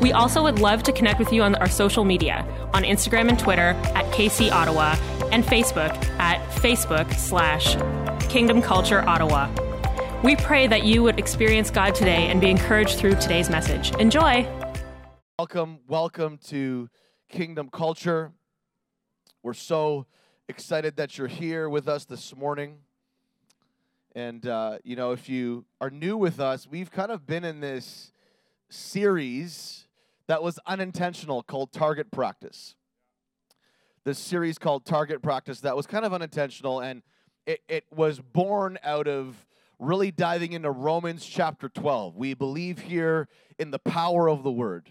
We also would love to connect with you on our social media on Instagram and Twitter at KC Ottawa and Facebook at Facebook slash Kingdom Culture Ottawa. We pray that you would experience God today and be encouraged through today's message. Enjoy. Welcome, welcome to Kingdom Culture. We're so excited that you're here with us this morning. And, uh, you know, if you are new with us, we've kind of been in this series that was unintentional called Target Practice. This series called Target Practice that was kind of unintentional and it, it was born out of really diving into Romans chapter 12. We believe here in the power of the word.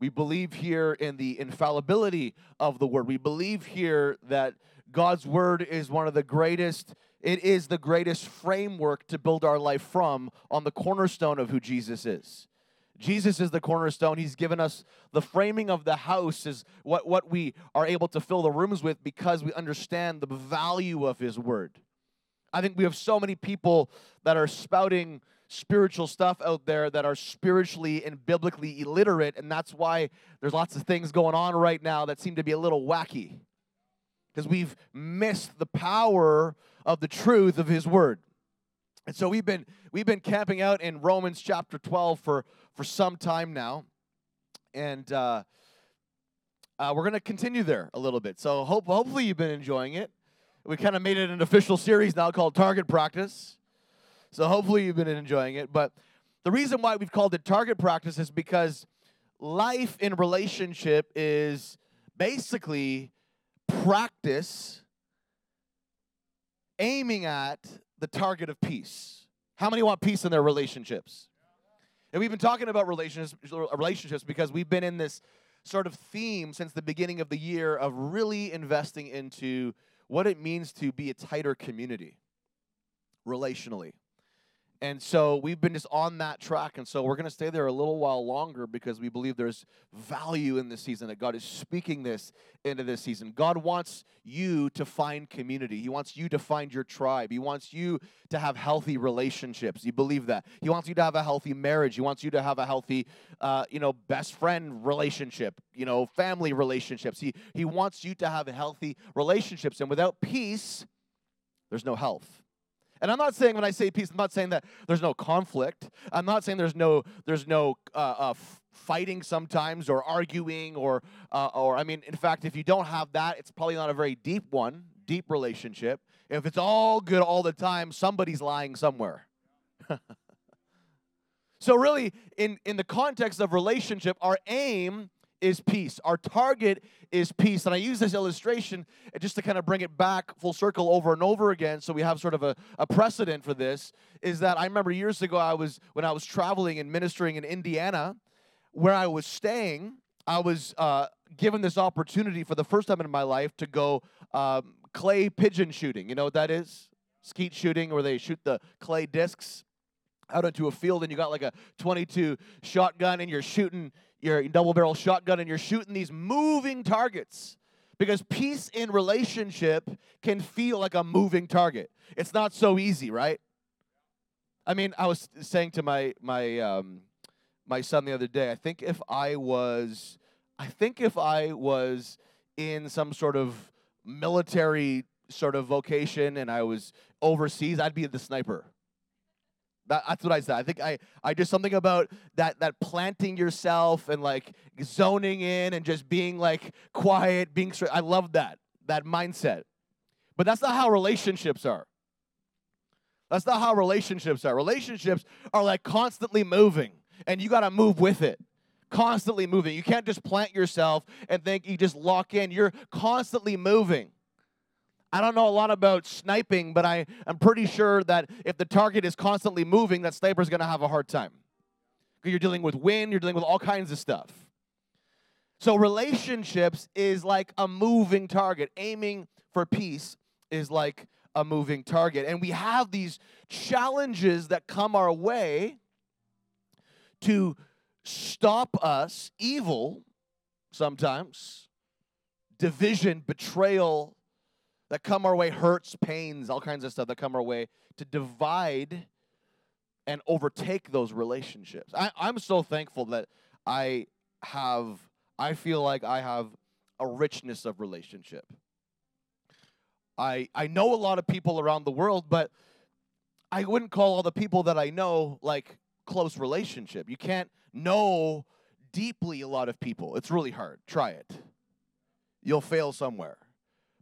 We believe here in the infallibility of the word. We believe here that God's word is one of the greatest, it is the greatest framework to build our life from on the cornerstone of who Jesus is. Jesus is the cornerstone. He's given us the framing of the house, is what, what we are able to fill the rooms with because we understand the value of His word. I think we have so many people that are spouting spiritual stuff out there that are spiritually and biblically illiterate, and that's why there's lots of things going on right now that seem to be a little wacky because we've missed the power of the truth of His word. And so we've been we've been camping out in Romans chapter 12 for for some time now, and uh, uh, we're going to continue there a little bit. So hope hopefully you've been enjoying it. We kind of made it an official series now called Target Practice. So hopefully you've been enjoying it. But the reason why we've called it Target Practice is because life in relationship is basically practice aiming at the target of peace. How many want peace in their relationships? And we've been talking about relationships, relationships because we've been in this sort of theme since the beginning of the year of really investing into what it means to be a tighter community relationally. And so we've been just on that track. And so we're going to stay there a little while longer because we believe there's value in this season, that God is speaking this into this season. God wants you to find community. He wants you to find your tribe. He wants you to have healthy relationships. You believe that. He wants you to have a healthy marriage. He wants you to have a healthy, uh, you know, best friend relationship, you know, family relationships. He, he wants you to have healthy relationships. And without peace, there's no health. And I'm not saying when I say peace, I'm not saying that there's no conflict. I'm not saying there's no there's no uh, uh, fighting sometimes or arguing or uh, or I mean, in fact, if you don't have that, it's probably not a very deep one, deep relationship. If it's all good all the time, somebody's lying somewhere. so really, in in the context of relationship, our aim is peace. Our target is peace. And I use this illustration just to kind of bring it back full circle over and over again so we have sort of a, a precedent for this. Is that I remember years ago, I was when I was traveling and ministering in Indiana, where I was staying, I was uh, given this opportunity for the first time in my life to go um, clay pigeon shooting. You know what that is? Skeet shooting, where they shoot the clay discs out into a field and you got like a 22 shotgun and you're shooting your double barrel shotgun and you're shooting these moving targets because peace in relationship can feel like a moving target. It's not so easy, right? I mean, I was saying to my my um, my son the other day. I think if I was, I think if I was in some sort of military sort of vocation and I was overseas, I'd be the sniper. That, that's what I said. I think I, I just something about that that planting yourself and like zoning in and just being like quiet, being straight. I love that that mindset. But that's not how relationships are. That's not how relationships are. Relationships are like constantly moving, and you got to move with it. Constantly moving. You can't just plant yourself and think you just lock in. You're constantly moving. I don't know a lot about sniping, but I am pretty sure that if the target is constantly moving, that sniper's going to have a hard time. You're dealing with wind, you're dealing with all kinds of stuff. So, relationships is like a moving target. Aiming for peace is like a moving target. And we have these challenges that come our way to stop us, evil sometimes, division, betrayal that come our way, hurts, pains, all kinds of stuff that come our way to divide and overtake those relationships. I, I'm so thankful that I have, I feel like I have a richness of relationship. I, I know a lot of people around the world, but I wouldn't call all the people that I know like close relationship. You can't know deeply a lot of people. It's really hard. Try it. You'll fail somewhere.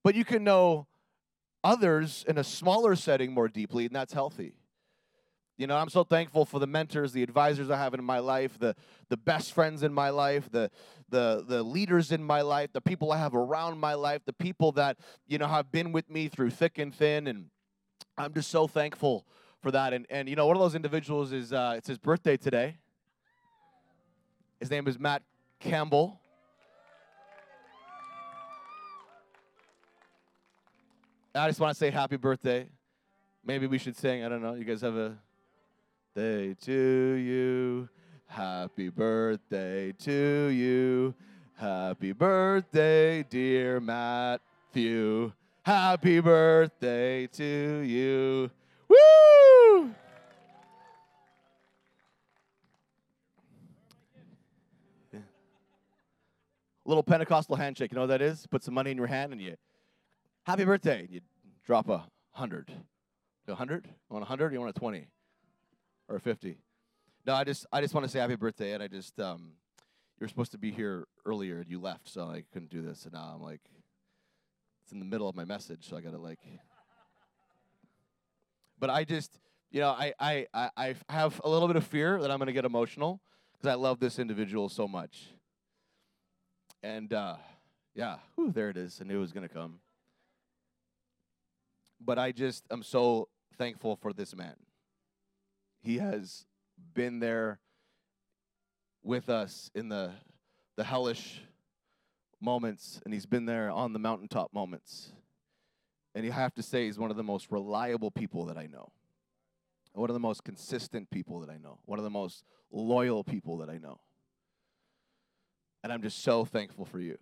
But you can know others in a smaller setting more deeply, and that's healthy. You know, I'm so thankful for the mentors, the advisors I have in my life, the the best friends in my life, the the the leaders in my life, the people I have around my life, the people that, you know, have been with me through thick and thin and I'm just so thankful for that. And and you know, one of those individuals is uh, it's his birthday today. His name is Matt Campbell. I just want to say happy birthday. Maybe we should sing. I don't know. You guys have a day to you. Happy birthday to you. Happy birthday, dear Matthew. Happy birthday to you. Woo! Little Pentecostal handshake. You know what that is? Put some money in your hand and you, happy birthday. You drop a hundred. A hundred? You want a hundred? You want a twenty? Or a fifty? No, I just I just want to say happy birthday, and I just um, you were supposed to be here earlier, and you left, so I couldn't do this, and now I'm like, it's in the middle of my message, so I gotta like. But I just, you know, I I I, I have a little bit of fear that I'm gonna get emotional because I love this individual so much. And uh, yeah, whew, there it is. I knew it was gonna come. But I just am so thankful for this man. He has been there with us in the the hellish moments and he's been there on the mountaintop moments. And you have to say he's one of the most reliable people that I know. One of the most consistent people that I know. One of the most loyal people that I know. And I'm just so thankful for you.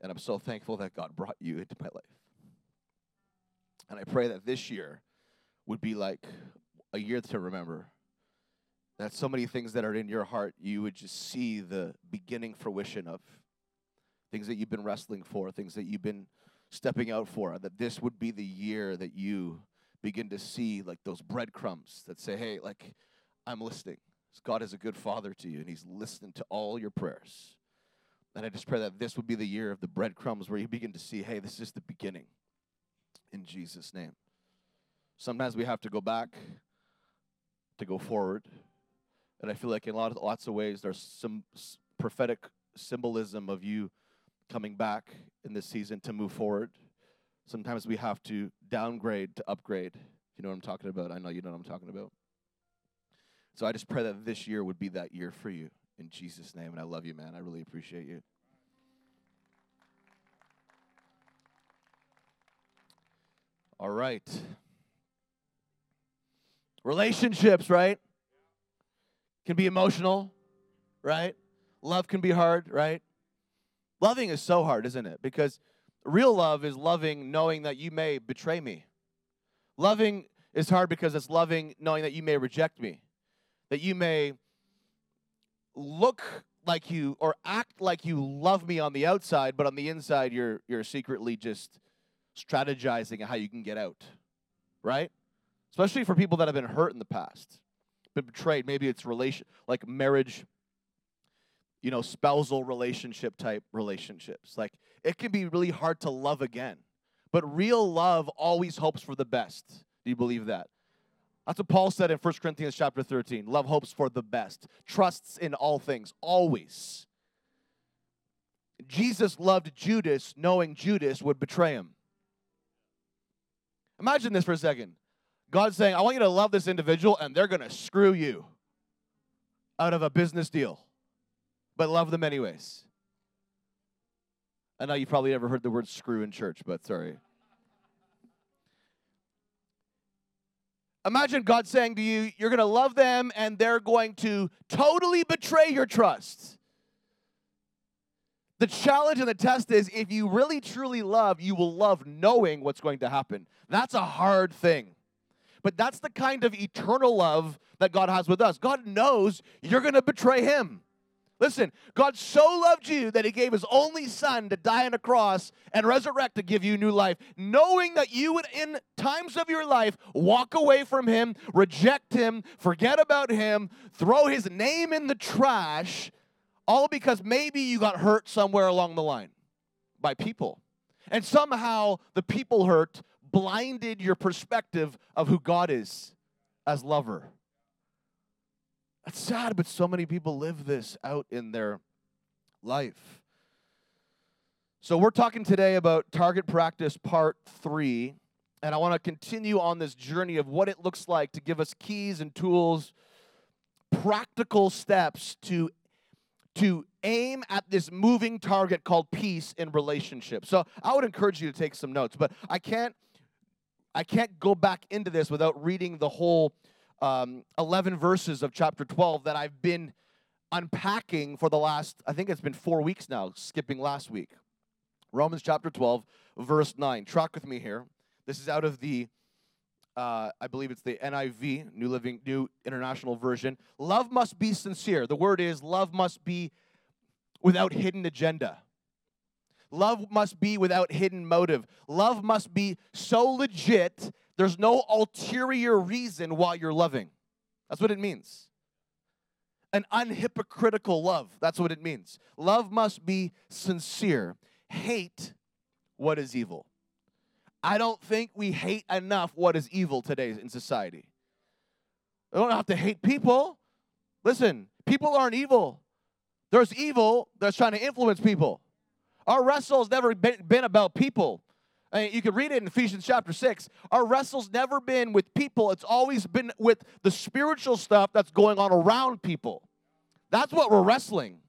And I'm so thankful that God brought you into my life. And I pray that this year would be like a year to remember. That so many things that are in your heart, you would just see the beginning fruition of things that you've been wrestling for, things that you've been stepping out for. That this would be the year that you begin to see like those breadcrumbs that say, hey, like, I'm listening. God is a good father to you, and He's listening to all your prayers. And I just pray that this would be the year of the breadcrumbs where you begin to see, hey, this is the beginning. In Jesus' name. Sometimes we have to go back to go forward. And I feel like in lot of, lots of ways, there's some prophetic symbolism of you coming back in this season to move forward. Sometimes we have to downgrade to upgrade. You know what I'm talking about? I know you know what I'm talking about. So I just pray that this year would be that year for you in Jesus' name. And I love you, man. I really appreciate you. All right. Relationships, right? Can be emotional, right? Love can be hard, right? Loving is so hard, isn't it? Because real love is loving knowing that you may betray me. Loving is hard because it's loving knowing that you may reject me, that you may look like you or act like you love me on the outside, but on the inside you're you're secretly just strategizing how you can get out. Right? Especially for people that have been hurt in the past, been betrayed. Maybe it's relation like marriage, you know, spousal relationship type relationships. Like it can be really hard to love again. But real love always hopes for the best. Do you believe that? That's what Paul said in 1 Corinthians chapter 13. Love hopes for the best, trusts in all things, always. Jesus loved Judas knowing Judas would betray him. Imagine this for a second. God's saying, I want you to love this individual, and they're going to screw you out of a business deal, but love them anyways. I know you've probably never heard the word screw in church, but sorry. Imagine God saying to you, You're going to love them and they're going to totally betray your trust. The challenge and the test is if you really truly love, you will love knowing what's going to happen. That's a hard thing. But that's the kind of eternal love that God has with us. God knows you're going to betray Him. Listen, God so loved you that He gave His only Son to die on a cross and resurrect to give you new life, knowing that you would, in times of your life, walk away from Him, reject Him, forget about Him, throw His name in the trash, all because maybe you got hurt somewhere along the line by people. And somehow the people hurt blinded your perspective of who God is as lover. That's sad, but so many people live this out in their life. So, we're talking today about target practice part three, and I want to continue on this journey of what it looks like to give us keys and tools, practical steps to, to aim at this moving target called peace in relationships. So, I would encourage you to take some notes, but I can't. I can't go back into this without reading the whole um, 11 verses of chapter 12 that I've been unpacking for the last, I think it's been four weeks now, skipping last week. Romans chapter 12, verse 9. Track with me here. This is out of the, uh, I believe it's the NIV, New Living, New International Version. Love must be sincere. The word is love must be without hidden agenda. Love must be without hidden motive. Love must be so legit there's no ulterior reason why you're loving. That's what it means. An unhypocritical love. That's what it means. Love must be sincere. Hate what is evil. I don't think we hate enough what is evil today in society. We don't have to hate people. Listen, people aren't evil. There's evil that's trying to influence people. Our wrestle has never been, been about people. I mean, you can read it in Ephesians chapter 6. Our wrestle's never been with people, it's always been with the spiritual stuff that's going on around people. That's what we're wrestling.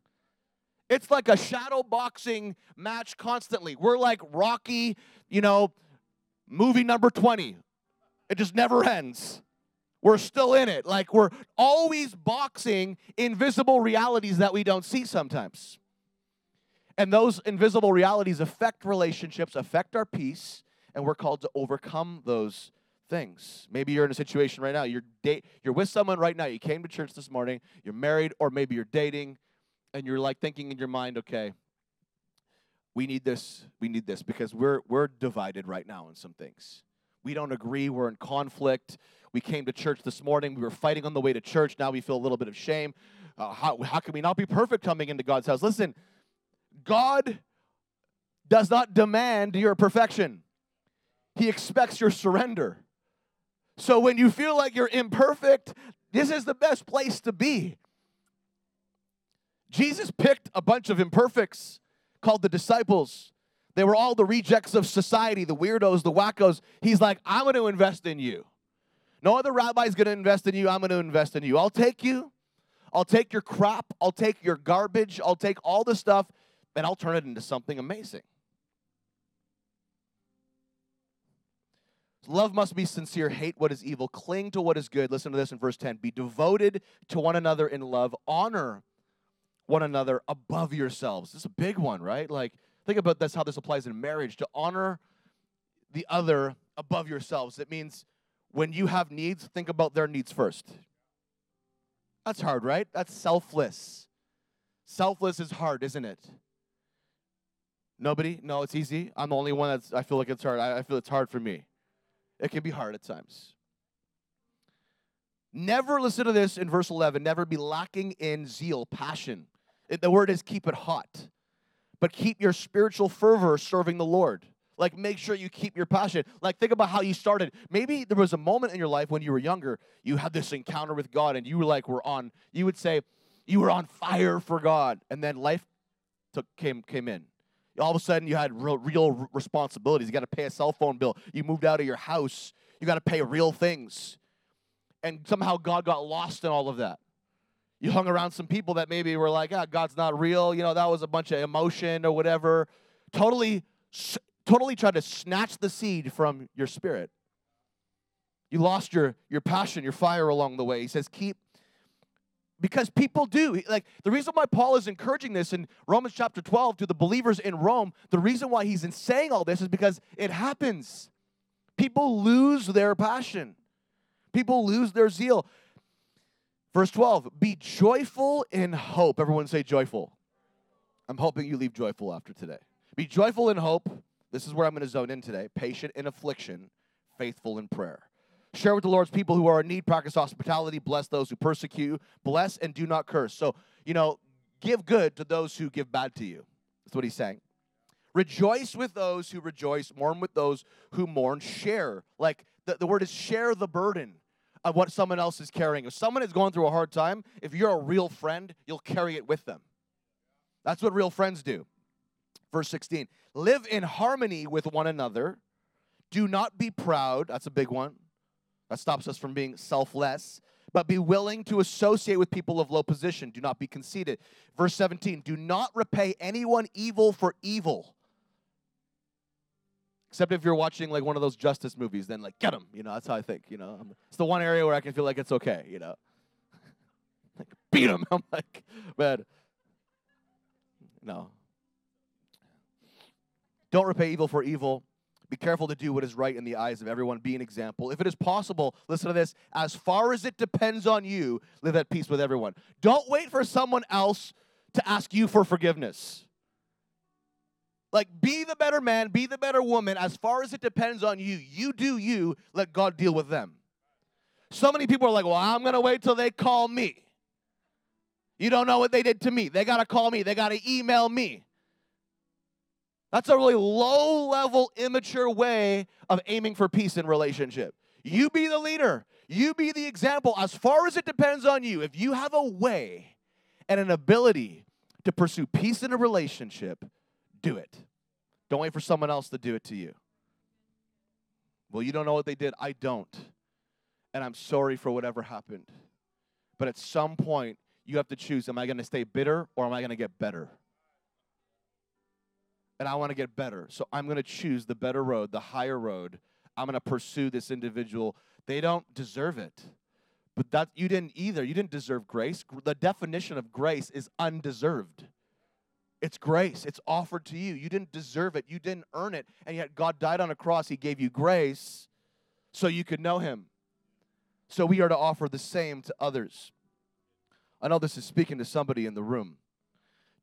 It's like a shadow boxing match constantly. We're like Rocky, you know, movie number 20. It just never ends. We're still in it. Like we're always boxing invisible realities that we don't see sometimes. And those invisible realities affect relationships, affect our peace, and we're called to overcome those things. Maybe you're in a situation right now. You're date, you're with someone right now. You came to church this morning. You're married, or maybe you're dating, and you're like thinking in your mind, okay, we need this. We need this because we're we're divided right now in some things. We don't agree. We're in conflict. We came to church this morning. We were fighting on the way to church. Now we feel a little bit of shame. Uh, how, how can we not be perfect coming into God's house? Listen, God does not demand your perfection, He expects your surrender. So when you feel like you're imperfect, this is the best place to be. Jesus picked a bunch of imperfects called the disciples. They were all the rejects of society, the weirdos, the wackos. He's like, I'm going to invest in you. No other rabbi's going to invest in you. I'm going to invest in you. I'll take you. I'll take your crap. I'll take your garbage. I'll take all the stuff and I'll turn it into something amazing. Love must be sincere, hate what is evil, cling to what is good. Listen to this in verse 10. Be devoted to one another in love, honor one another above yourselves. This is a big one, right? Like, think about this how this applies in marriage to honor the other above yourselves. It means when you have needs, think about their needs first. That's hard, right? That's selfless. Selfless is hard, isn't it? Nobody? No, it's easy. I'm the only one that's, I feel like it's hard. I, I feel it's hard for me. It can be hard at times. Never listen to this in verse 11. Never be lacking in zeal, passion. The word is keep it hot, but keep your spiritual fervor serving the Lord. Like, make sure you keep your passion. Like, think about how you started. Maybe there was a moment in your life when you were younger, you had this encounter with God, and you were like, were on, you would say, you were on fire for God, and then life took, came, came in all of a sudden you had real, real responsibilities. You got to pay a cell phone bill. You moved out of your house. You got to pay real things. And somehow God got lost in all of that. You hung around some people that maybe were like, ah, God's not real. You know, that was a bunch of emotion or whatever. totally, totally tried to snatch the seed from your spirit. You lost your, your passion, your fire along the way. He says, keep because people do like the reason why paul is encouraging this in romans chapter 12 to the believers in rome the reason why he's saying all this is because it happens people lose their passion people lose their zeal verse 12 be joyful in hope everyone say joyful i'm hoping you leave joyful after today be joyful in hope this is where i'm going to zone in today patient in affliction faithful in prayer Share with the Lord's people who are in need. Practice hospitality. Bless those who persecute. Bless and do not curse. So, you know, give good to those who give bad to you. That's what he's saying. Rejoice with those who rejoice. Mourn with those who mourn. Share. Like the, the word is share the burden of what someone else is carrying. If someone is going through a hard time, if you're a real friend, you'll carry it with them. That's what real friends do. Verse 16 Live in harmony with one another. Do not be proud. That's a big one. That stops us from being selfless. But be willing to associate with people of low position. Do not be conceited. Verse 17 Do not repay anyone evil for evil. Except if you're watching like one of those justice movies, then like get them. You know, that's how I think. You know, it's the one area where I can feel like it's okay. You know, like beat them. I'm like, man, no. Don't repay evil for evil. Be careful to do what is right in the eyes of everyone. Be an example. If it is possible, listen to this as far as it depends on you, live at peace with everyone. Don't wait for someone else to ask you for forgiveness. Like, be the better man, be the better woman. As far as it depends on you, you do you, let God deal with them. So many people are like, well, I'm going to wait till they call me. You don't know what they did to me. They got to call me, they got to email me. That's a really low level, immature way of aiming for peace in relationship. You be the leader, you be the example. As far as it depends on you, if you have a way and an ability to pursue peace in a relationship, do it. Don't wait for someone else to do it to you. Well, you don't know what they did. I don't. And I'm sorry for whatever happened. But at some point, you have to choose am I going to stay bitter or am I going to get better? and I want to get better. So I'm going to choose the better road, the higher road. I'm going to pursue this individual. They don't deserve it. But that you didn't either. You didn't deserve grace. The definition of grace is undeserved. It's grace. It's offered to you. You didn't deserve it. You didn't earn it. And yet God died on a cross. He gave you grace so you could know him. So we are to offer the same to others. I know this is speaking to somebody in the room.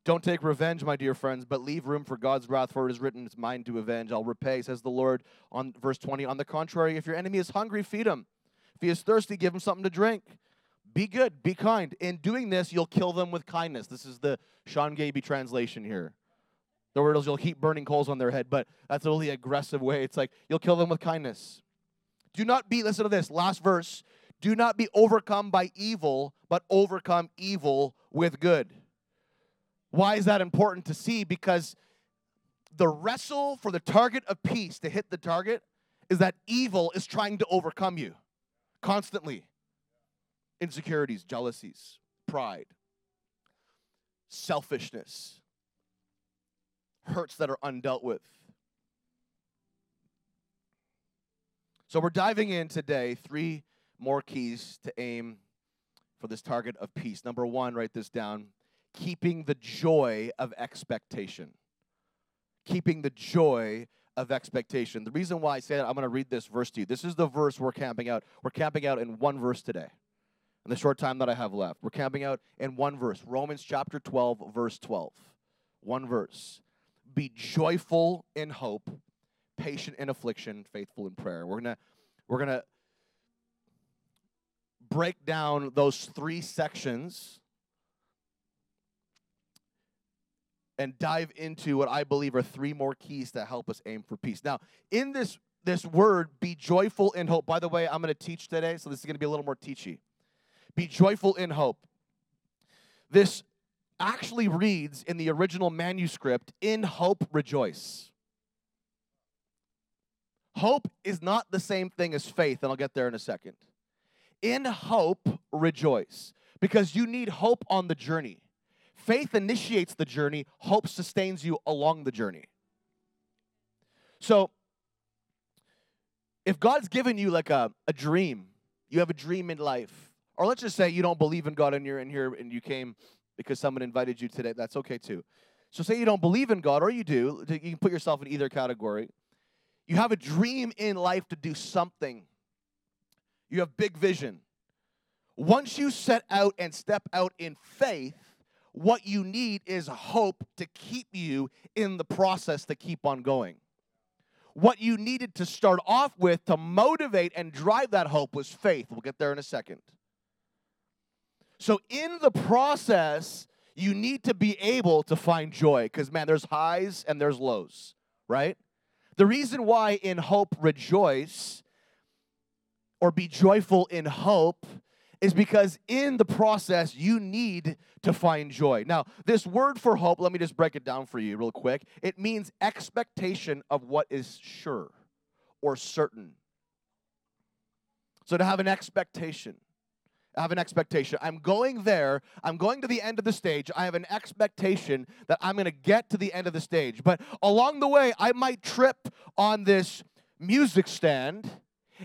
Don't take revenge, my dear friends, but leave room for God's wrath, for it is written, It's mine to avenge. I'll repay, says the Lord. On verse 20, on the contrary, if your enemy is hungry, feed him. If he is thirsty, give him something to drink. Be good, be kind. In doing this, you'll kill them with kindness. This is the Sean Gaby translation here. The word is you'll heap burning coals on their head, but that's a really aggressive way. It's like you'll kill them with kindness. Do not be, listen to this, last verse. Do not be overcome by evil, but overcome evil with good. Why is that important to see? Because the wrestle for the target of peace to hit the target is that evil is trying to overcome you constantly. Insecurities, jealousies, pride, selfishness, hurts that are undealt with. So we're diving in today, three more keys to aim for this target of peace. Number one, write this down keeping the joy of expectation. Keeping the joy of expectation. The reason why I say that, I'm going to read this verse to you. This is the verse we're camping out. We're camping out in one verse today. In the short time that I have left, we're camping out in one verse Romans chapter 12, verse 12. One verse. Be joyful in hope, patient in affliction, faithful in prayer. We're going to we're going to break down those three sections and dive into what I believe are three more keys that help us aim for peace. Now, in this this word, be joyful in hope. By the way, I'm going to teach today, so this is going to be a little more teachy. Be joyful in hope. This actually reads in the original manuscript, in hope rejoice. Hope is not the same thing as faith, and I'll get there in a second. In hope rejoice, because you need hope on the journey. Faith initiates the journey, hope sustains you along the journey. So, if God's given you like a, a dream, you have a dream in life, or let's just say you don't believe in God and you're in here and you came because someone invited you today, that's okay too. So, say you don't believe in God, or you do, you can put yourself in either category. You have a dream in life to do something, you have big vision. Once you set out and step out in faith, what you need is hope to keep you in the process to keep on going. What you needed to start off with to motivate and drive that hope was faith. We'll get there in a second. So, in the process, you need to be able to find joy because, man, there's highs and there's lows, right? The reason why in hope rejoice or be joyful in hope is because in the process you need to find joy. Now, this word for hope, let me just break it down for you real quick. It means expectation of what is sure or certain. So to have an expectation, I have an expectation. I'm going there. I'm going to the end of the stage. I have an expectation that I'm going to get to the end of the stage. But along the way, I might trip on this music stand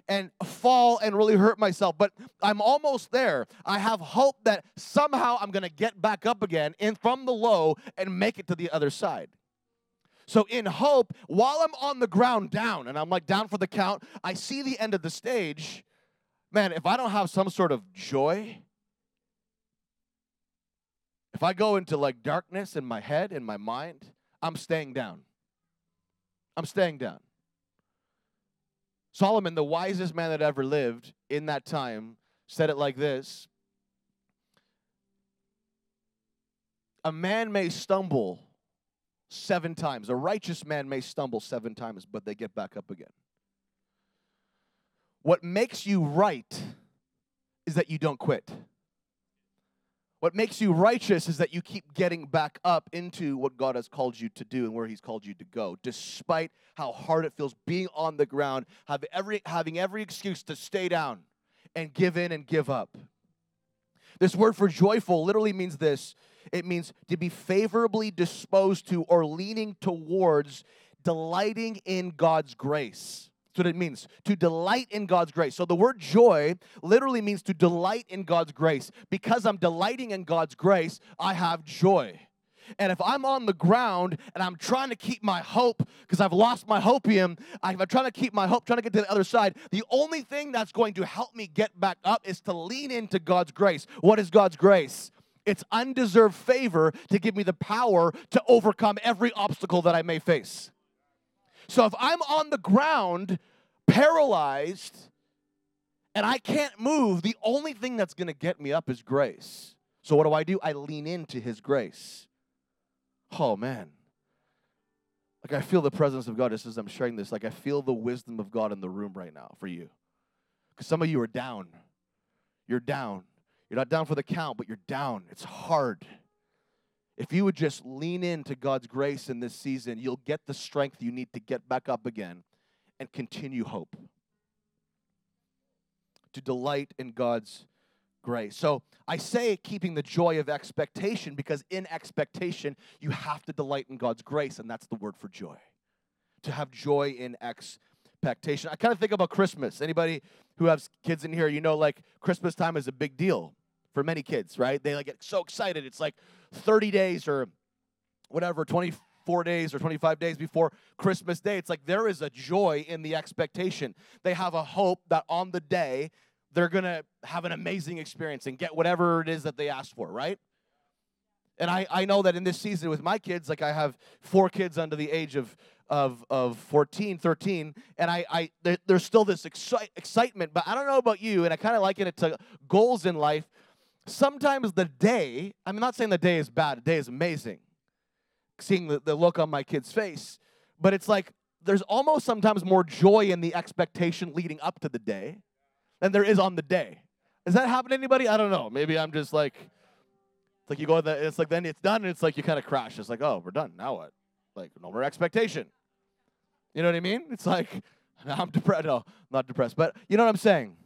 and fall and really hurt myself, but I'm almost there. I have hope that somehow I'm going to get back up again in from the low and make it to the other side. So in hope, while I'm on the ground down and I'm like down for the count, I see the end of the stage. Man, if I don't have some sort of joy, if I go into like darkness in my head, in my mind, I'm staying down. I'm staying down. Solomon, the wisest man that ever lived in that time, said it like this A man may stumble seven times, a righteous man may stumble seven times, but they get back up again. What makes you right is that you don't quit. What makes you righteous is that you keep getting back up into what God has called you to do and where He's called you to go, despite how hard it feels being on the ground, have every, having every excuse to stay down and give in and give up. This word for joyful literally means this it means to be favorably disposed to or leaning towards delighting in God's grace. That's what it means to delight in God's grace. So the word joy literally means to delight in God's grace. Because I'm delighting in God's grace, I have joy. And if I'm on the ground and I'm trying to keep my hope because I've lost my hopium, I'm trying to keep my hope, trying to get to the other side, the only thing that's going to help me get back up is to lean into God's grace. What is God's grace? It's undeserved favor to give me the power to overcome every obstacle that I may face. So if I'm on the ground, paralyzed, and I can't move, the only thing that's going to get me up is grace. So what do I do? I lean into his grace. Oh man. Like I feel the presence of God just as I'm sharing this. Like I feel the wisdom of God in the room right now for you. Because some of you are down. You're down. You're not down for the count, but you're down. It's hard. If you would just lean into God's grace in this season, you'll get the strength you need to get back up again and continue hope. To delight in God's grace. So I say keeping the joy of expectation because in expectation, you have to delight in God's grace, and that's the word for joy. To have joy in expectation. I kind of think about Christmas. Anybody who has kids in here, you know, like Christmas time is a big deal for many kids, right? They like get so excited. It's like 30 days or whatever, 24 days or 25 days before Christmas Day. It's like there is a joy in the expectation. They have a hope that on the day they're going to have an amazing experience and get whatever it is that they asked for, right? And I, I know that in this season with my kids, like I have four kids under the age of, of, of 14, 13, and I, I there, there's still this exci- excitement, but I don't know about you, and I kind of liken it to goals in life sometimes the day, I'm not saying the day is bad, the day is amazing, seeing the, the look on my kid's face, but it's like there's almost sometimes more joy in the expectation leading up to the day than there is on the day. Does that happen to anybody? I don't know. Maybe I'm just like, it's like you go, the, it's like then it's done, and it's like you kind of crash. It's like, oh, we're done. Now what? Like no more expectation. You know what I mean? It's like I'm depressed. No, not depressed, but you know what I'm saying.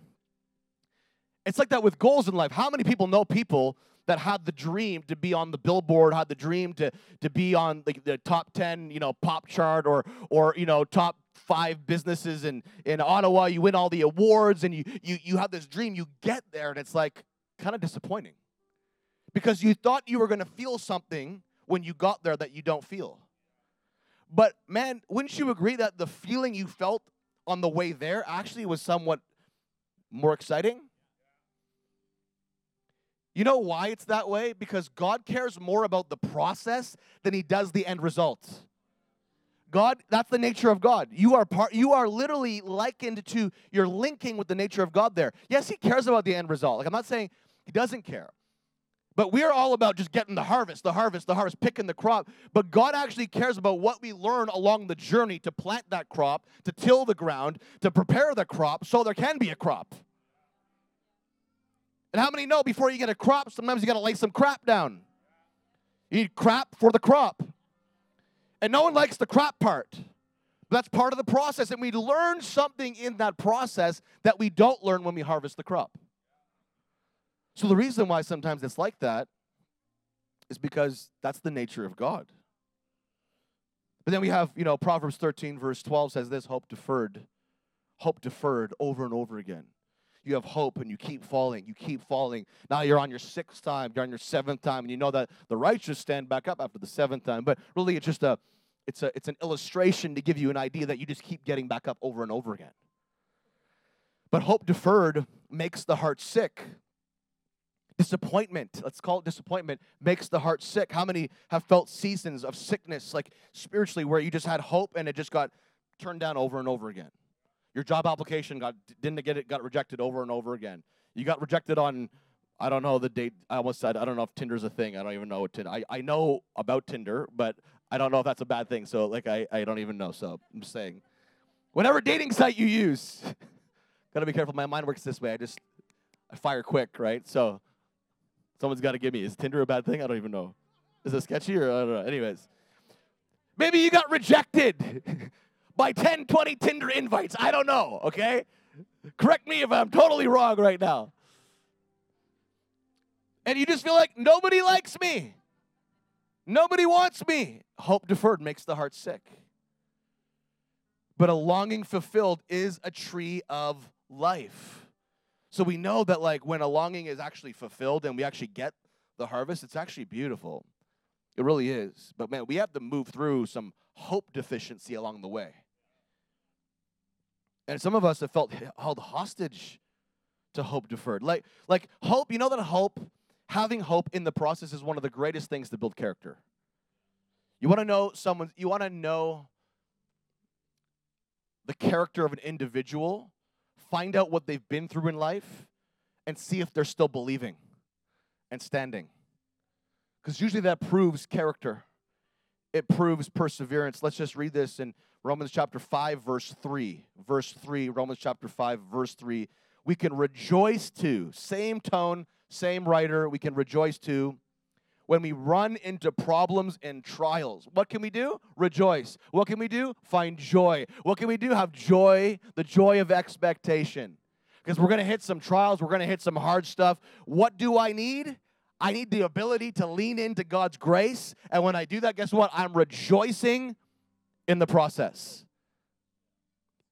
It's like that with goals in life. How many people know people that had the dream to be on the billboard, had the dream to, to be on the, the top 10, you know, pop chart or, or, you know, top five businesses in, in Ottawa. You win all the awards and you, you, you have this dream. You get there and it's like kind of disappointing because you thought you were going to feel something when you got there that you don't feel. But man, wouldn't you agree that the feeling you felt on the way there actually was somewhat more exciting? You know why it's that way? Because God cares more about the process than he does the end result. God, that's the nature of God. You are part you are literally likened to you're linking with the nature of God there. Yes, he cares about the end result. Like I'm not saying he doesn't care. But we're all about just getting the harvest, the harvest, the harvest, picking the crop. But God actually cares about what we learn along the journey to plant that crop, to till the ground, to prepare the crop so there can be a crop. And how many know before you get a crop, sometimes you got to lay some crap down? You need crap for the crop. And no one likes the crap part. But that's part of the process. And we learn something in that process that we don't learn when we harvest the crop. So the reason why sometimes it's like that is because that's the nature of God. But then we have, you know, Proverbs 13, verse 12 says this hope deferred, hope deferred over and over again you have hope and you keep falling, you keep falling. Now you're on your sixth time, you're on your seventh time, and you know that the righteous stand back up after the seventh time. But really, it's just a it's a it's an illustration to give you an idea that you just keep getting back up over and over again. But hope deferred makes the heart sick. Disappointment, let's call it disappointment, makes the heart sick. How many have felt seasons of sickness, like spiritually, where you just had hope and it just got turned down over and over again? Your job application got didn't get it got rejected over and over again. You got rejected on I don't know the date. I almost said I don't know if Tinder's a thing. I don't even know what Tinder. I, I know about Tinder, but I don't know if that's a bad thing. So like I, I don't even know. So I'm just saying, whatever dating site you use, gotta be careful. My mind works this way. I just I fire quick, right? So someone's got to give me. Is Tinder a bad thing? I don't even know. Is it sketchy or I don't know. Anyways, maybe you got rejected. by 10, 20 Tinder invites. I don't know, okay? Correct me if I'm totally wrong right now. And you just feel like nobody likes me. Nobody wants me. Hope deferred makes the heart sick. But a longing fulfilled is a tree of life. So we know that like when a longing is actually fulfilled and we actually get the harvest, it's actually beautiful. It really is. But man, we have to move through some hope deficiency along the way. And some of us have felt held hostage to hope deferred. Like, like hope, you know that hope, having hope in the process is one of the greatest things to build character. You want to know someone, you want to know the character of an individual, find out what they've been through in life, and see if they're still believing and standing. Because usually that proves character, it proves perseverance. Let's just read this in Romans chapter 5, verse 3. Verse 3, Romans chapter 5, verse 3. We can rejoice to, same tone, same writer, we can rejoice to when we run into problems and trials. What can we do? Rejoice. What can we do? Find joy. What can we do? Have joy, the joy of expectation. Because we're going to hit some trials, we're going to hit some hard stuff. What do I need? I need the ability to lean into God's grace. And when I do that, guess what? I'm rejoicing in the process.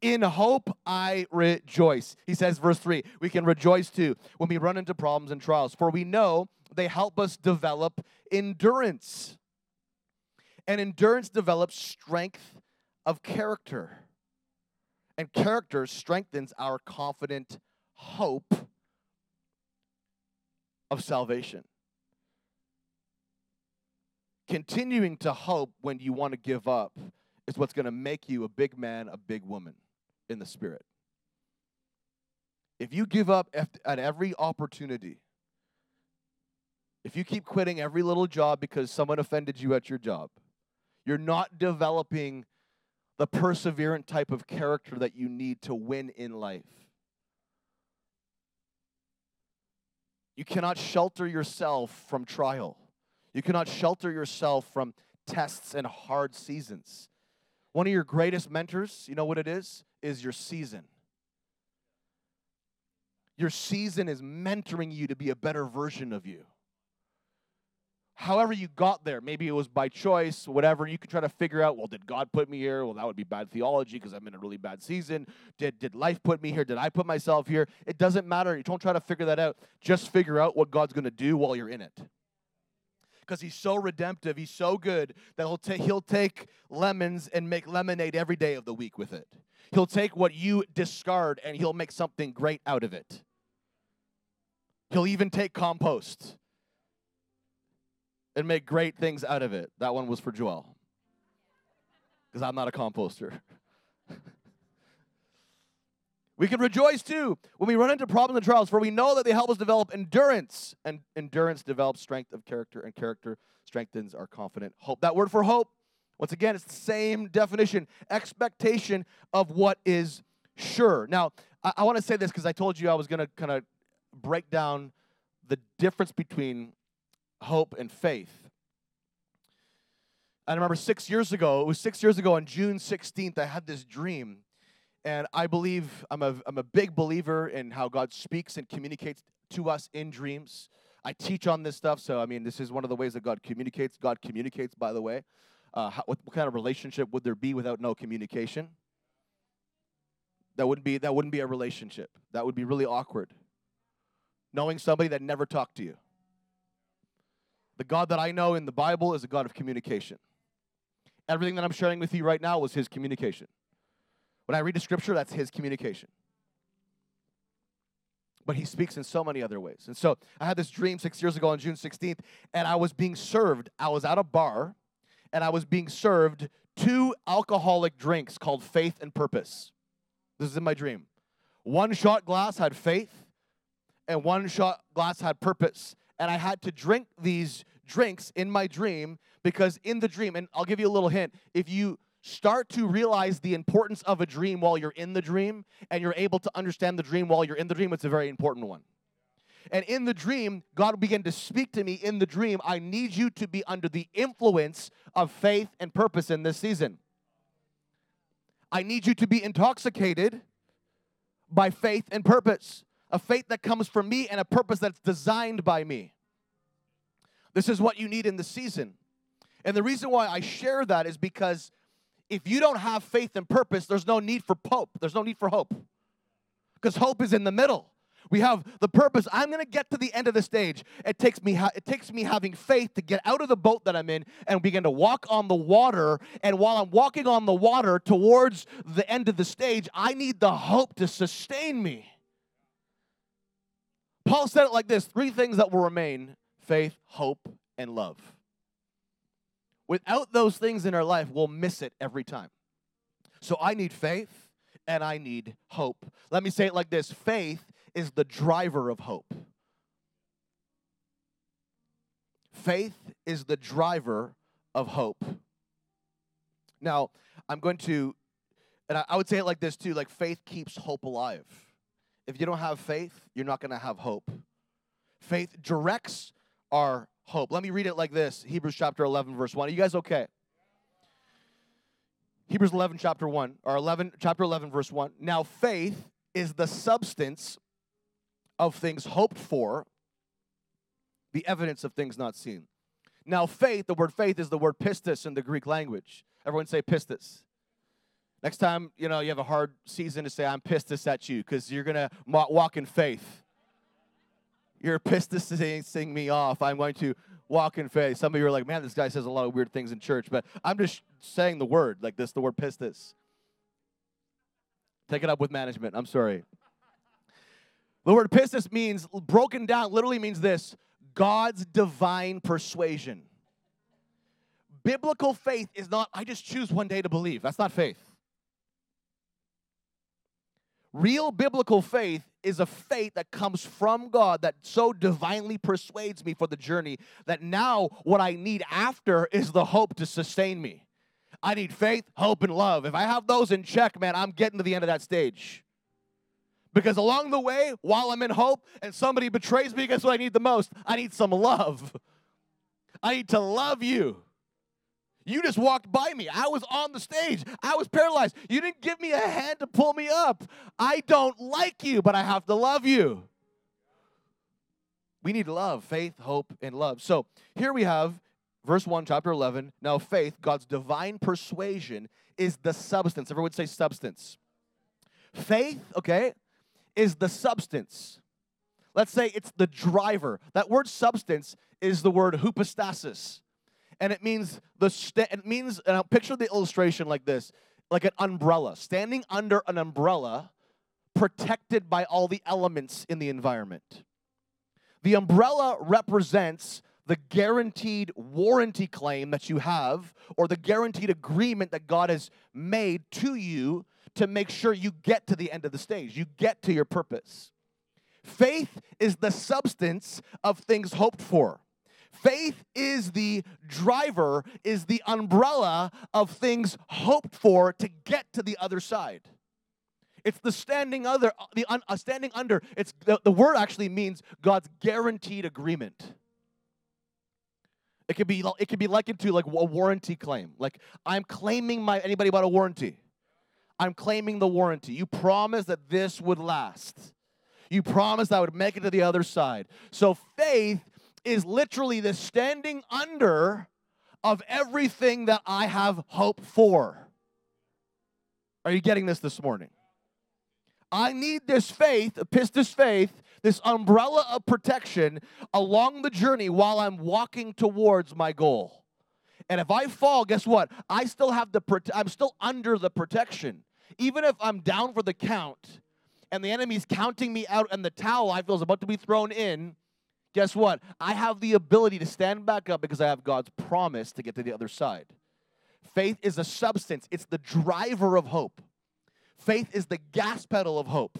In hope, I rejoice. He says, verse 3, we can rejoice too when we run into problems and trials, for we know they help us develop endurance. And endurance develops strength of character. And character strengthens our confident hope of salvation. Continuing to hope when you want to give up is what's going to make you a big man, a big woman in the spirit. If you give up at every opportunity, if you keep quitting every little job because someone offended you at your job, you're not developing the perseverant type of character that you need to win in life. You cannot shelter yourself from trial. You cannot shelter yourself from tests and hard seasons. One of your greatest mentors, you know what it is? Is your season. Your season is mentoring you to be a better version of you. however you got there. Maybe it was by choice, whatever. You can try to figure out, well, did God put me here? Well, that would be bad theology because I'm in a really bad season. Did, did life put me here? Did I put myself here? It doesn't matter. You don't try to figure that out. Just figure out what God's going to do while you're in it. Because he's so redemptive, he's so good that he'll, ta- he'll take lemons and make lemonade every day of the week with it. He'll take what you discard and he'll make something great out of it. He'll even take compost and make great things out of it. That one was for Joel. Because I'm not a composter. we can rejoice too when we run into problems and trials, for we know that they help us develop endurance. And endurance develops strength of character, and character strengthens our confident hope. That word for hope, once again, it's the same definition expectation of what is sure. Now, I, I want to say this because I told you I was going to kind of break down the difference between hope and faith. I remember six years ago, it was six years ago on June 16th, I had this dream. And I believe, I'm a, I'm a big believer in how God speaks and communicates to us in dreams. I teach on this stuff, so I mean, this is one of the ways that God communicates. God communicates, by the way. Uh, how, what, what kind of relationship would there be without no communication? That wouldn't be that wouldn't be a relationship. That would be really awkward. Knowing somebody that never talked to you. The God that I know in the Bible is a God of communication. Everything that I'm sharing with you right now was his communication. When I read the scripture, that's his communication. But he speaks in so many other ways. And so I had this dream six years ago on June 16th, and I was being served. I was at a bar, and I was being served two alcoholic drinks called Faith and Purpose. This is in my dream. One shot glass had faith, and one shot glass had purpose and I had to drink these drinks in my dream because in the dream, and I'll give you a little hint, if you start to realize the importance of a dream while you're in the dream and you're able to understand the dream while you're in the dream, it's a very important one. And in the dream, God began to speak to me in the dream. I need you to be under the influence of faith and purpose in this season. I need you to be intoxicated by faith and purpose a faith that comes from me and a purpose that's designed by me. This is what you need in the season. And the reason why I share that is because if you don't have faith and purpose, there's no need for hope. There's no need for hope. Because hope is in the middle. We have the purpose. I'm going to get to the end of the stage. It takes me ha- it takes me having faith to get out of the boat that I'm in and begin to walk on the water. And while I'm walking on the water towards the end of the stage, I need the hope to sustain me. Paul said it like this three things that will remain faith, hope, and love. Without those things in our life, we'll miss it every time. So I need faith and I need hope. Let me say it like this faith is the driver of hope. Faith is the driver of hope. Now, I'm going to, and I, would say it like this too like faith keeps hope alive. If you don't have faith, you're not going to have hope. Faith directs our hope. Let me read it like this Hebrews chapter 11, verse 1. Are you guys okay? Hebrews 11, chapter 1, or 11, chapter 11, verse 1. Now, faith is the substance of things hoped for, the evidence of things not seen. Now, faith, the word faith is the word pistis in the Greek language. Everyone say pistis. Next time, you know, you have a hard season to say, I'm pissed at you, because you're going to walk in faith. You're pissed to sing, sing me off. I'm going to walk in faith. Some of you are like, man, this guy says a lot of weird things in church, but I'm just saying the word like this, the word pistis. Take it up with management. I'm sorry. The word pistis means, broken down, literally means this God's divine persuasion. Biblical faith is not, I just choose one day to believe. That's not faith. Real biblical faith is a faith that comes from God that so divinely persuades me for the journey that now what I need after is the hope to sustain me. I need faith, hope, and love. If I have those in check, man, I'm getting to the end of that stage. Because along the way, while I'm in hope and somebody betrays me, guess what I need the most? I need some love. I need to love you. You just walked by me. I was on the stage. I was paralyzed. You didn't give me a hand to pull me up. I don't like you, but I have to love you. We need love, faith, hope, and love. So here we have verse 1, chapter 11. Now, faith, God's divine persuasion, is the substance. Everyone say substance. Faith, okay, is the substance. Let's say it's the driver. That word substance is the word hypostasis. And it means the st- it means and I'll picture the illustration like this, like an umbrella, standing under an umbrella protected by all the elements in the environment. The umbrella represents the guaranteed warranty claim that you have or the guaranteed agreement that God has made to you to make sure you get to the end of the stage, you get to your purpose. Faith is the substance of things hoped for. Faith is the driver, is the umbrella of things hoped for to get to the other side. It's the standing other, the un, uh, standing under. It's the, the word actually means God's guaranteed agreement. It could be it could be likened to like a warranty claim. Like I'm claiming my anybody about a warranty. I'm claiming the warranty. You promised that this would last. You promised I would make it to the other side. So faith is literally the standing under of everything that I have hope for. Are you getting this this morning? I need this faith, pistis faith, this umbrella of protection along the journey while I'm walking towards my goal. And if I fall, guess what? I still have the I'm still under the protection. Even if I'm down for the count and the enemy's counting me out and the towel I feel is about to be thrown in, guess what? I have the ability to stand back up because I have God's promise to get to the other side. Faith is a substance, it's the driver of hope. Faith is the gas pedal of hope,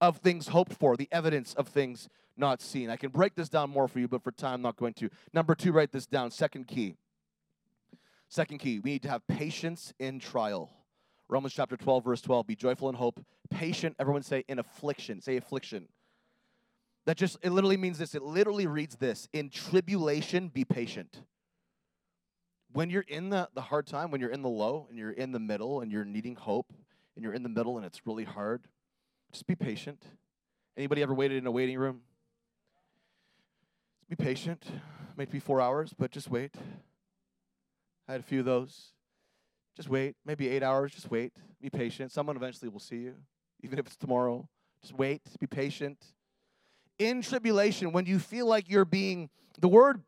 of things hoped for, the evidence of things not seen. I can break this down more for you, but for time, I'm not going to. Number two, write this down. Second key. Second key, we need to have patience in trial. Romans chapter 12, verse 12. Be joyful in hope, patient, everyone say in affliction. Say affliction. That just, it literally means this. It literally reads this In tribulation, be patient. When you're in the, the hard time, when you're in the low and you're in the middle and you're needing hope and you're in the middle and it's really hard, just be patient. Anybody ever waited in a waiting room? Be patient. It Might be four hours, but just wait. I had a few of those. Just wait. Maybe eight hours. Just wait. Be patient. Someone eventually will see you, even if it's tomorrow. Just wait. Be patient in tribulation, when you feel like you're being, the word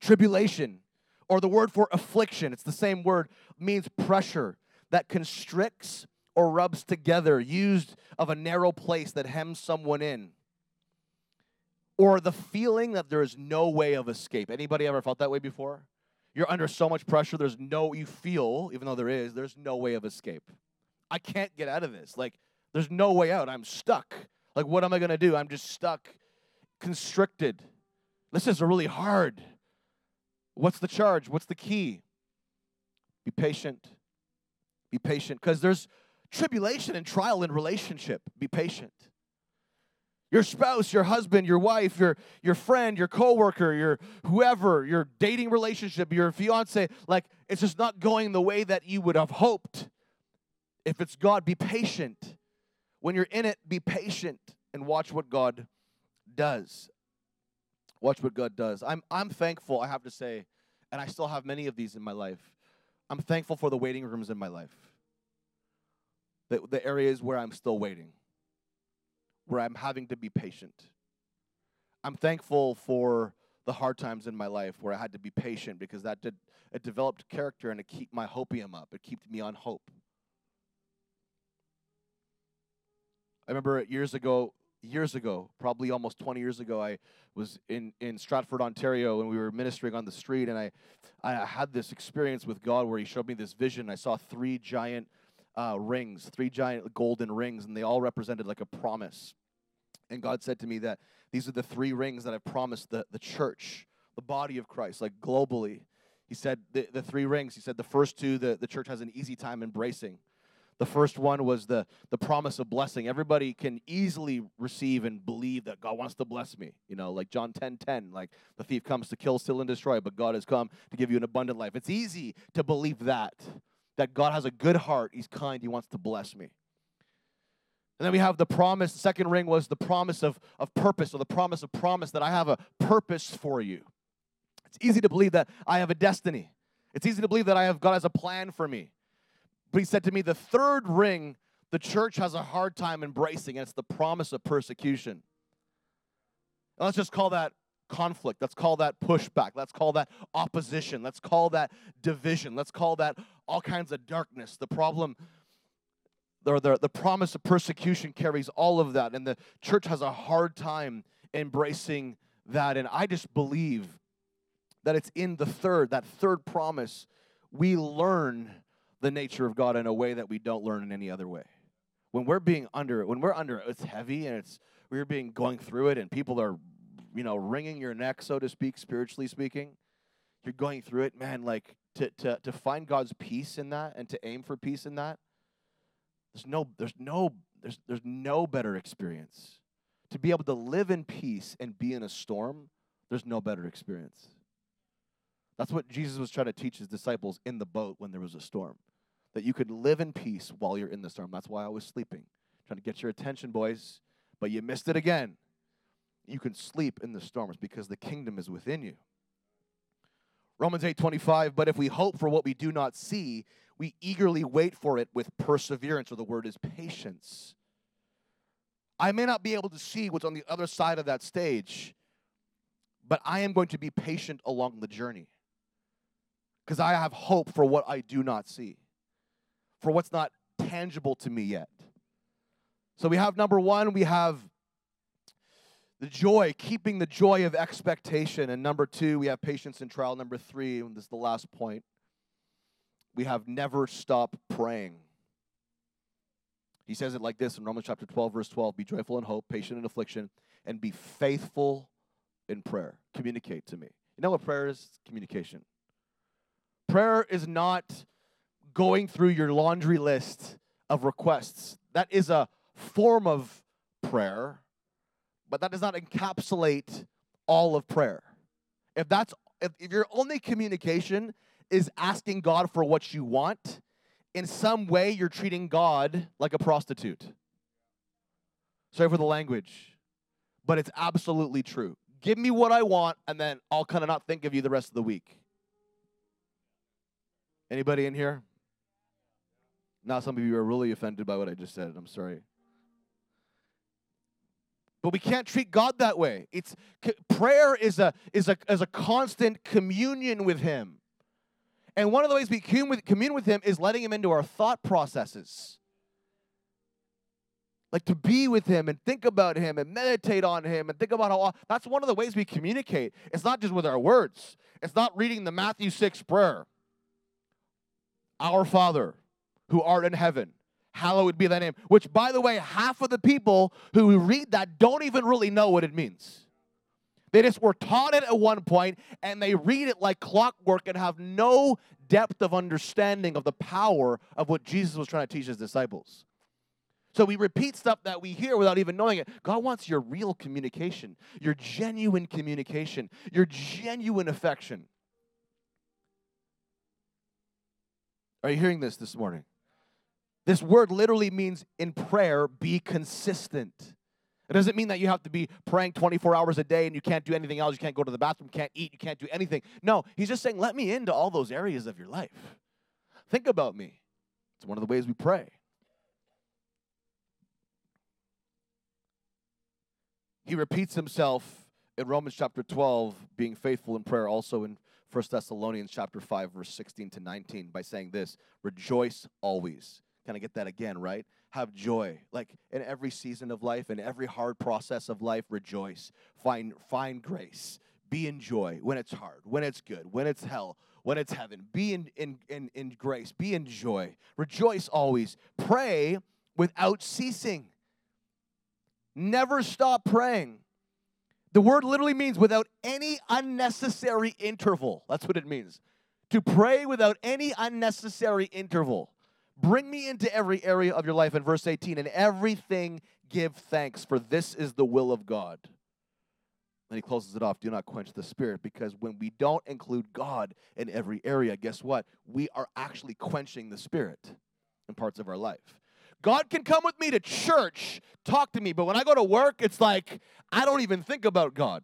tribulation or the word for affliction, it's the same word, means pressure that constricts or rubs together, used of a narrow place that hems someone in. Or the feeling that there is no way of escape. Anybody ever felt that way before? You're under so much pressure, there's no, you feel, even though there is, there's no way of escape. I can't get out of this. Like, there's no way out. I'm stuck. Like, what am I going to do? I'm just stuck, constricted. This is really hard. What's the charge? What's the key? Be patient. Be patient because there's tribulation and trial in relationship. Be patient. Your spouse, your husband, your wife, your, your friend, your coworker, your whoever, your dating relationship, your fiance, like it's just not going the way that you would have hoped. If it's God, be patient. When you're in it, be patient and watch what God does. Watch what God does. I'm, I'm thankful, I have to say, and I still have many of these in my life. I'm thankful for the waiting rooms in my life, the, the areas where I'm still waiting, where I'm having to be patient. I'm thankful for the hard times in my life where I had to be patient because that did it developed character and it kept my hopium up. It kept me on hope. I remember years ago, years ago, probably almost 20 years ago, I was in, in Stratford, Ontario, and we were ministering on the street, and I, I had this experience with God where He showed me this vision. I saw three giant uh, rings, three giant golden rings, and they all represented like a promise. And God said to me that these are the three rings that I've promised the, the church, the body of Christ, like globally. He said the, the three rings, he said the first two, the, the church has an easy time embracing. The first one was the, the promise of blessing. Everybody can easily receive and believe that God wants to bless me. You know, like John 10 10, like the thief comes to kill, steal, and destroy, but God has come to give you an abundant life. It's easy to believe that, that God has a good heart, He's kind, He wants to bless me. And then we have the promise. The second ring was the promise of, of purpose, or the promise of promise that I have a purpose for you. It's easy to believe that I have a destiny. It's easy to believe that I have God has a plan for me. But he said to me, the third ring the church has a hard time embracing, and it's the promise of persecution. And let's just call that conflict. Let's call that pushback. Let's call that opposition. Let's call that division. Let's call that all kinds of darkness. The problem, the, the, the promise of persecution carries all of that, and the church has a hard time embracing that. And I just believe that it's in the third, that third promise, we learn the nature of God in a way that we don't learn in any other way. When we're being under it, when we're under it, it's heavy and it's we're being going through it and people are you know, wringing your neck, so to speak, spiritually speaking, you're going through it, man, like to, to, to find God's peace in that and to aim for peace in that, there's no, there's no, there's, there's no better experience. To be able to live in peace and be in a storm, there's no better experience. That's what Jesus was trying to teach his disciples in the boat when there was a storm. That you could live in peace while you're in the storm. That's why I was sleeping. Trying to get your attention, boys. But you missed it again you can sleep in the storms because the kingdom is within you. Romans 8:25 but if we hope for what we do not see we eagerly wait for it with perseverance or the word is patience. I may not be able to see what's on the other side of that stage but I am going to be patient along the journey because I have hope for what I do not see for what's not tangible to me yet. So we have number 1 we have the joy, keeping the joy of expectation. And number two, we have patience in trial. Number three, and this is the last point, we have never stop praying. He says it like this in Romans chapter 12, verse 12 Be joyful in hope, patient in affliction, and be faithful in prayer. Communicate to me. You know what prayer is? Communication. Prayer is not going through your laundry list of requests, that is a form of prayer but that does not encapsulate all of prayer. If that's if, if your only communication is asking God for what you want, in some way you're treating God like a prostitute. Sorry for the language, but it's absolutely true. Give me what I want, and then I'll kind of not think of you the rest of the week. Anybody in here? Now, some of you are really offended by what I just said. I'm sorry. But we can't treat God that way. It's prayer is a is a is a constant communion with Him. And one of the ways we commune with, commune with Him is letting Him into our thought processes. Like to be with Him and think about Him and meditate on Him and think about how that's one of the ways we communicate. It's not just with our words, it's not reading the Matthew 6 prayer. Our Father who art in heaven, hallowed be thy name. Which, by the way, half of the people who read that don't even really know what it means. They just were taught it at one point and they read it like clockwork and have no depth of understanding of the power of what Jesus was trying to teach his disciples. So we repeat stuff that we hear without even knowing it. God wants your real communication, your genuine communication, your genuine affection. Are you hearing this this morning? This word literally means in prayer, be consistent. It doesn't mean that you have to be praying 24 hours a day and you can't do anything else. You can't go to the bathroom, can't eat, you can't do anything. No, he's just saying, let me into all those areas of your life. Think about me. It's one of the ways we pray. He repeats himself in Romans chapter 12, being faithful in prayer, also in 1 Thessalonians chapter 5, verse 16 to 19, by saying this rejoice always. Kind of get that again, right? Have joy. Like in every season of life, in every hard process of life, rejoice. Find find grace. Be in joy when it's hard, when it's good, when it's hell, when it's heaven. Be in, in, in, in grace. Be in joy. Rejoice always. Pray without ceasing. Never stop praying. The word literally means without any unnecessary interval. That's what it means. To pray without any unnecessary interval. Bring me into every area of your life in verse 18, and everything give thanks, for this is the will of God. And he closes it off do not quench the spirit, because when we don't include God in every area, guess what? We are actually quenching the spirit in parts of our life. God can come with me to church, talk to me, but when I go to work, it's like I don't even think about God.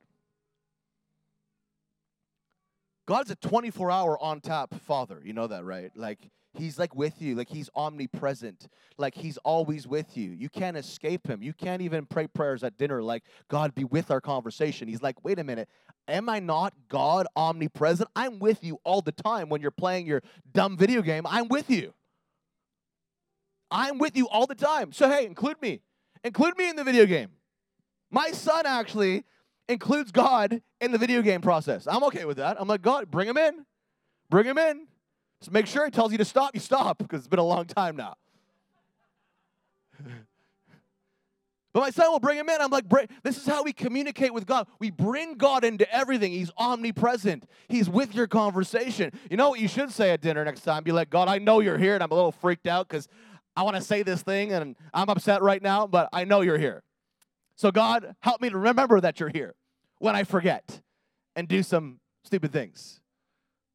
God's a 24 hour on tap father. You know that, right? Like, he's like with you, like, he's omnipresent, like, he's always with you. You can't escape him. You can't even pray prayers at dinner, like, God be with our conversation. He's like, wait a minute, am I not God omnipresent? I'm with you all the time when you're playing your dumb video game. I'm with you. I'm with you all the time. So, hey, include me. Include me in the video game. My son actually includes God in the video game process. I'm okay with that. I'm like, God, bring him in. Bring him in. Just make sure he tells you to stop, you stop, because it's been a long time now. But my son will bring him in. I'm like, this is how we communicate with God. We bring God into everything. He's omnipresent. He's with your conversation. You know what you should say at dinner next time? Be like, God, I know you're here, and I'm a little freaked out because I want to say this thing, and I'm upset right now, but I know you're here. So, God, help me to remember that you're here when I forget and do some stupid things.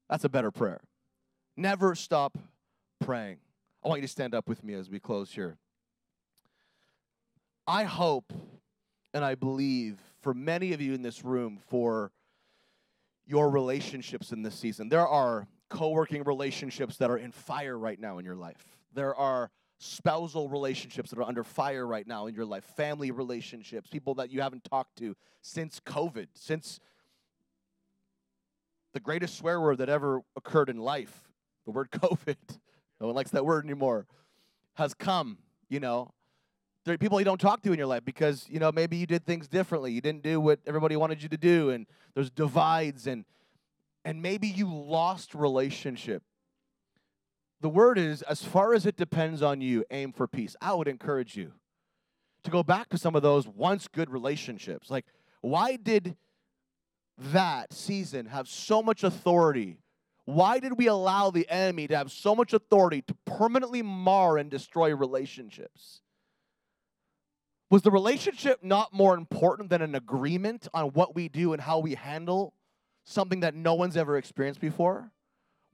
That's a better prayer. Never stop praying. I want you to stand up with me as we close here. I hope and I believe for many of you in this room for your relationships in this season. There are co working relationships that are in fire right now in your life. There are spousal relationships that are under fire right now in your life, family relationships, people that you haven't talked to since COVID, since the greatest swear word that ever occurred in life, the word COVID, no one likes that word anymore, has come, you know. There are people you don't talk to in your life because, you know, maybe you did things differently. You didn't do what everybody wanted you to do, and there's divides and and maybe you lost relationship the word is as far as it depends on you, aim for peace. I would encourage you to go back to some of those once good relationships. Like, why did that season have so much authority? Why did we allow the enemy to have so much authority to permanently mar and destroy relationships? Was the relationship not more important than an agreement on what we do and how we handle something that no one's ever experienced before?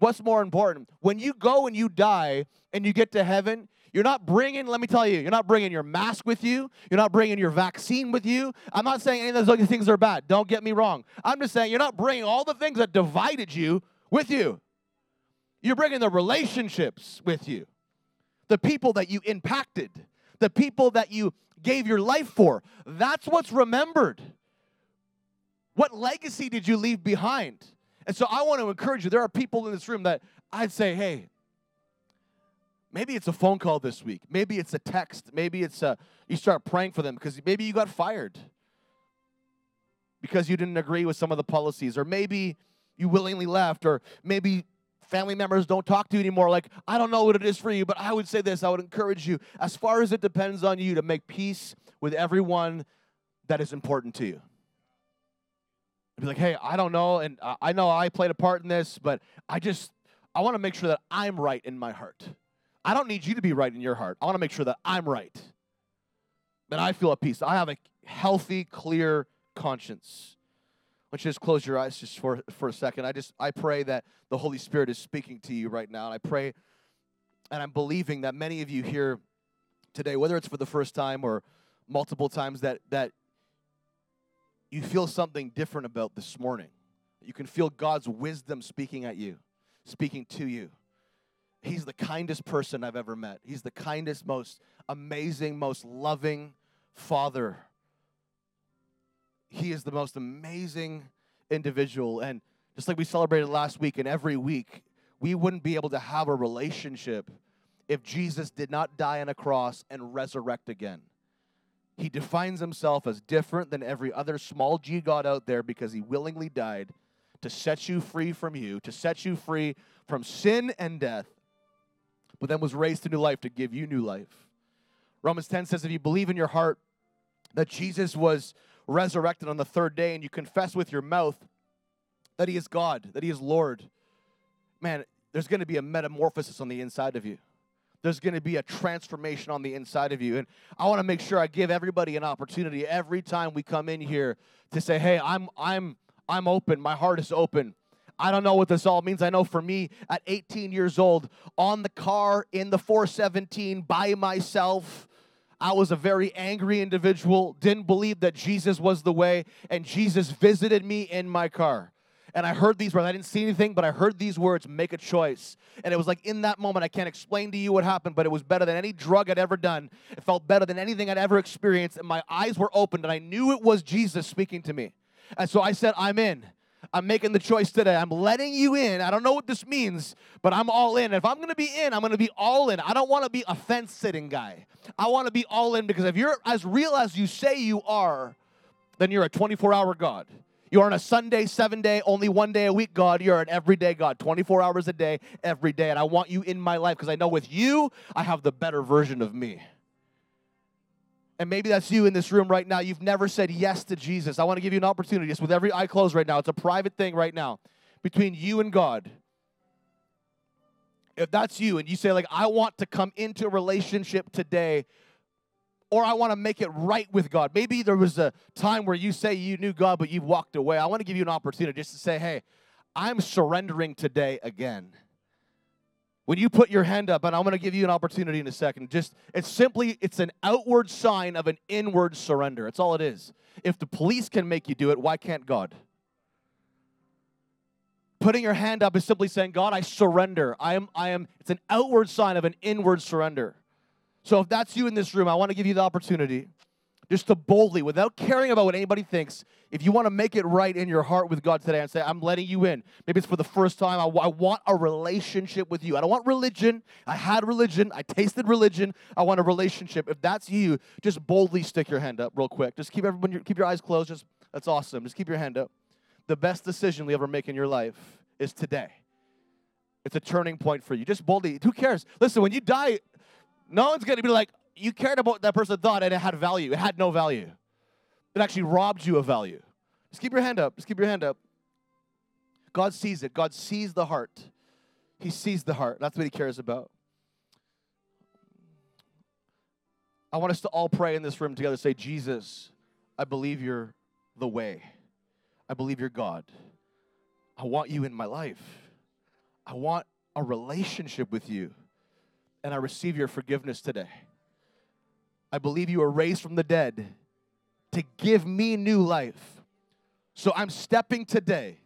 What's more important? When you go and you die and you get to heaven, you're not bringing, let me tell you, you're not bringing your mask with you. You're not bringing your vaccine with you. I'm not saying any of those other things are bad. Don't get me wrong. I'm just saying you're not bringing all the things that divided you with you. You're bringing the relationships with you, the people that you impacted, the people that you gave your life for. That's what's remembered. What legacy did you leave behind? And so I want to encourage you. There are people in this room that I'd say, hey, maybe it's a phone call this week. Maybe it's a text. Maybe it's a, you start praying for them because maybe you got fired because you didn't agree with some of the policies, or maybe you willingly left, or maybe family members don't talk to you anymore. Like, I don't know what it is for you, but I would say this I would encourage you, as far as it depends on you, to make peace with everyone that is important to you be like, hey, I don't know, and I know I played a part in this, but I just I want to make sure that I'm right in my heart. I don't need you to be right in your heart. I want to make sure that I'm right. That I feel at peace. I have a healthy, clear conscience. Why don't you just close your eyes just for, for a second? I just I pray that the Holy Spirit is speaking to you right now. And I pray and I'm believing that many of you here today, whether it's for the first time or multiple times, that that you feel something different about this morning. You can feel God's wisdom speaking at you, speaking to you. He's the kindest person I've ever met. He's the kindest, most amazing, most loving father. He is the most amazing individual. And just like we celebrated last week and every week, we wouldn't be able to have a relationship if Jesus did not die on a cross and resurrect again. He defines himself as different than every other small g God out there because he willingly died to set you free from you, to set you free from sin and death, but then was raised to new life to give you new life. Romans 10 says, If you believe in your heart that Jesus was resurrected on the third day and you confess with your mouth that he is God, that he is Lord, man, there's going to be a metamorphosis on the inside of you there's going to be a transformation on the inside of you. And I want to make sure I give everybody an opportunity every time we come in here to say, "Hey, I'm I'm I'm open. My heart is open. I don't know what this all means. I know for me, at 18 years old, on the car in the 417 by myself, I was a very angry individual, didn't believe that Jesus was the way, and Jesus visited me in my car. And I heard these words. I didn't see anything, but I heard these words make a choice. And it was like in that moment, I can't explain to you what happened, but it was better than any drug I'd ever done. It felt better than anything I'd ever experienced. And my eyes were opened, and I knew it was Jesus speaking to me. And so I said, I'm in. I'm making the choice today. I'm letting you in. I don't know what this means, but I'm all in. If I'm going to be in, I'm going to be all in. I don't want to be a fence sitting guy. I want to be all in because if you're as real as you say you are, then you're a 24 hour God. You aren't a Sunday, seven day, only one day a week God. You're an everyday God, 24 hours a day, every day. And I want you in my life because I know with you, I have the better version of me. And maybe that's you in this room right now. You've never said yes to Jesus. I want to give you an opportunity just with every eye closed right now. It's a private thing right now between you and God. If that's you and you say, like, I want to come into a relationship today, or I want to make it right with God. Maybe there was a time where you say you knew God, but you've walked away. I want to give you an opportunity just to say, hey, I'm surrendering today again. When you put your hand up, and I'm going to give you an opportunity in a second, just it's simply it's an outward sign of an inward surrender. It's all it is. If the police can make you do it, why can't God? Putting your hand up is simply saying, God, I surrender. I am, I am, it's an outward sign of an inward surrender. So if that's you in this room, I want to give you the opportunity just to boldly, without caring about what anybody thinks, if you want to make it right in your heart with God today and say, I'm letting you in. Maybe it's for the first time. I, I want a relationship with you. I don't want religion. I had religion. I tasted religion. I want a relationship. If that's you, just boldly stick your hand up real quick. Just keep everyone, keep your eyes closed. Just That's awesome. Just keep your hand up. The best decision you ever make in your life is today. It's a turning point for you. Just boldly. Who cares? Listen, when you die, no one's going to be like, you cared about what that person thought and it had value. It had no value. It actually robbed you of value. Just keep your hand up. Just keep your hand up. God sees it. God sees the heart. He sees the heart. That's what he cares about. I want us to all pray in this room together. Say, Jesus, I believe you're the way. I believe you're God. I want you in my life. I want a relationship with you. And I receive your forgiveness today. I believe you were raised from the dead to give me new life. So I'm stepping today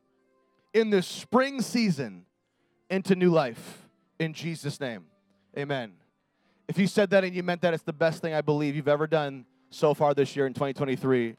in this spring season into new life in Jesus' name. Amen. If you said that and you meant that, it's the best thing I believe you've ever done so far this year in 2023.